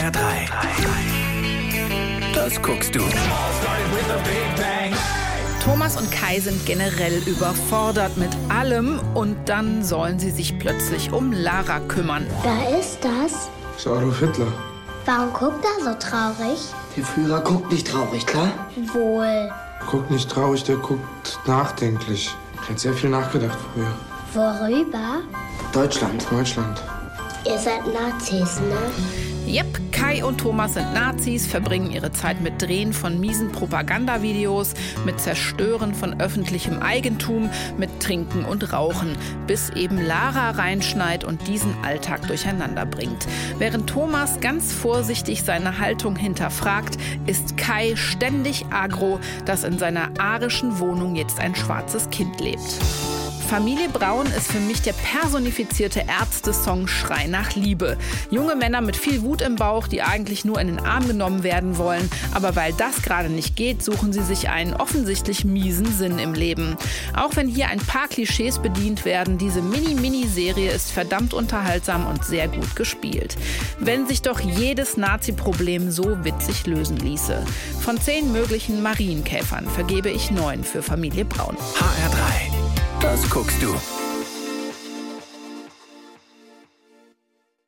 HR3. Das guckst du. Thomas und Kai sind generell überfordert mit allem und dann sollen sie sich plötzlich um Lara kümmern. Wer ist das? Das ist Adolf Hitler. Warum guckt er so traurig? Der Führer guckt nicht traurig, klar? Wohl. Der guckt nicht traurig, der guckt nachdenklich. Er hat sehr viel nachgedacht früher. Worüber? Deutschland. Deutschland. Ihr seid Nazis, ne? Yep, Kai und Thomas sind Nazis, verbringen ihre Zeit mit Drehen von miesen Propagandavideos, mit Zerstören von öffentlichem Eigentum, mit Trinken und Rauchen, bis eben Lara reinschneit und diesen Alltag durcheinander bringt. Während Thomas ganz vorsichtig seine Haltung hinterfragt, ist Kai ständig agro, dass in seiner arischen Wohnung jetzt ein schwarzes Kind lebt. Familie Braun ist für mich der personifizierte Ärzte-Song Schrei nach Liebe. Junge Männer mit viel Wut im Bauch, die eigentlich nur in den Arm genommen werden wollen, aber weil das gerade nicht geht, suchen sie sich einen offensichtlich miesen Sinn im Leben. Auch wenn hier ein paar Klischees bedient werden, diese Mini-Mini-Serie ist verdammt unterhaltsam und sehr gut gespielt. Wenn sich doch jedes Nazi-Problem so witzig lösen ließe. Von zehn möglichen Marienkäfern vergebe ich neun für Familie Braun. HR3. Das guckst du.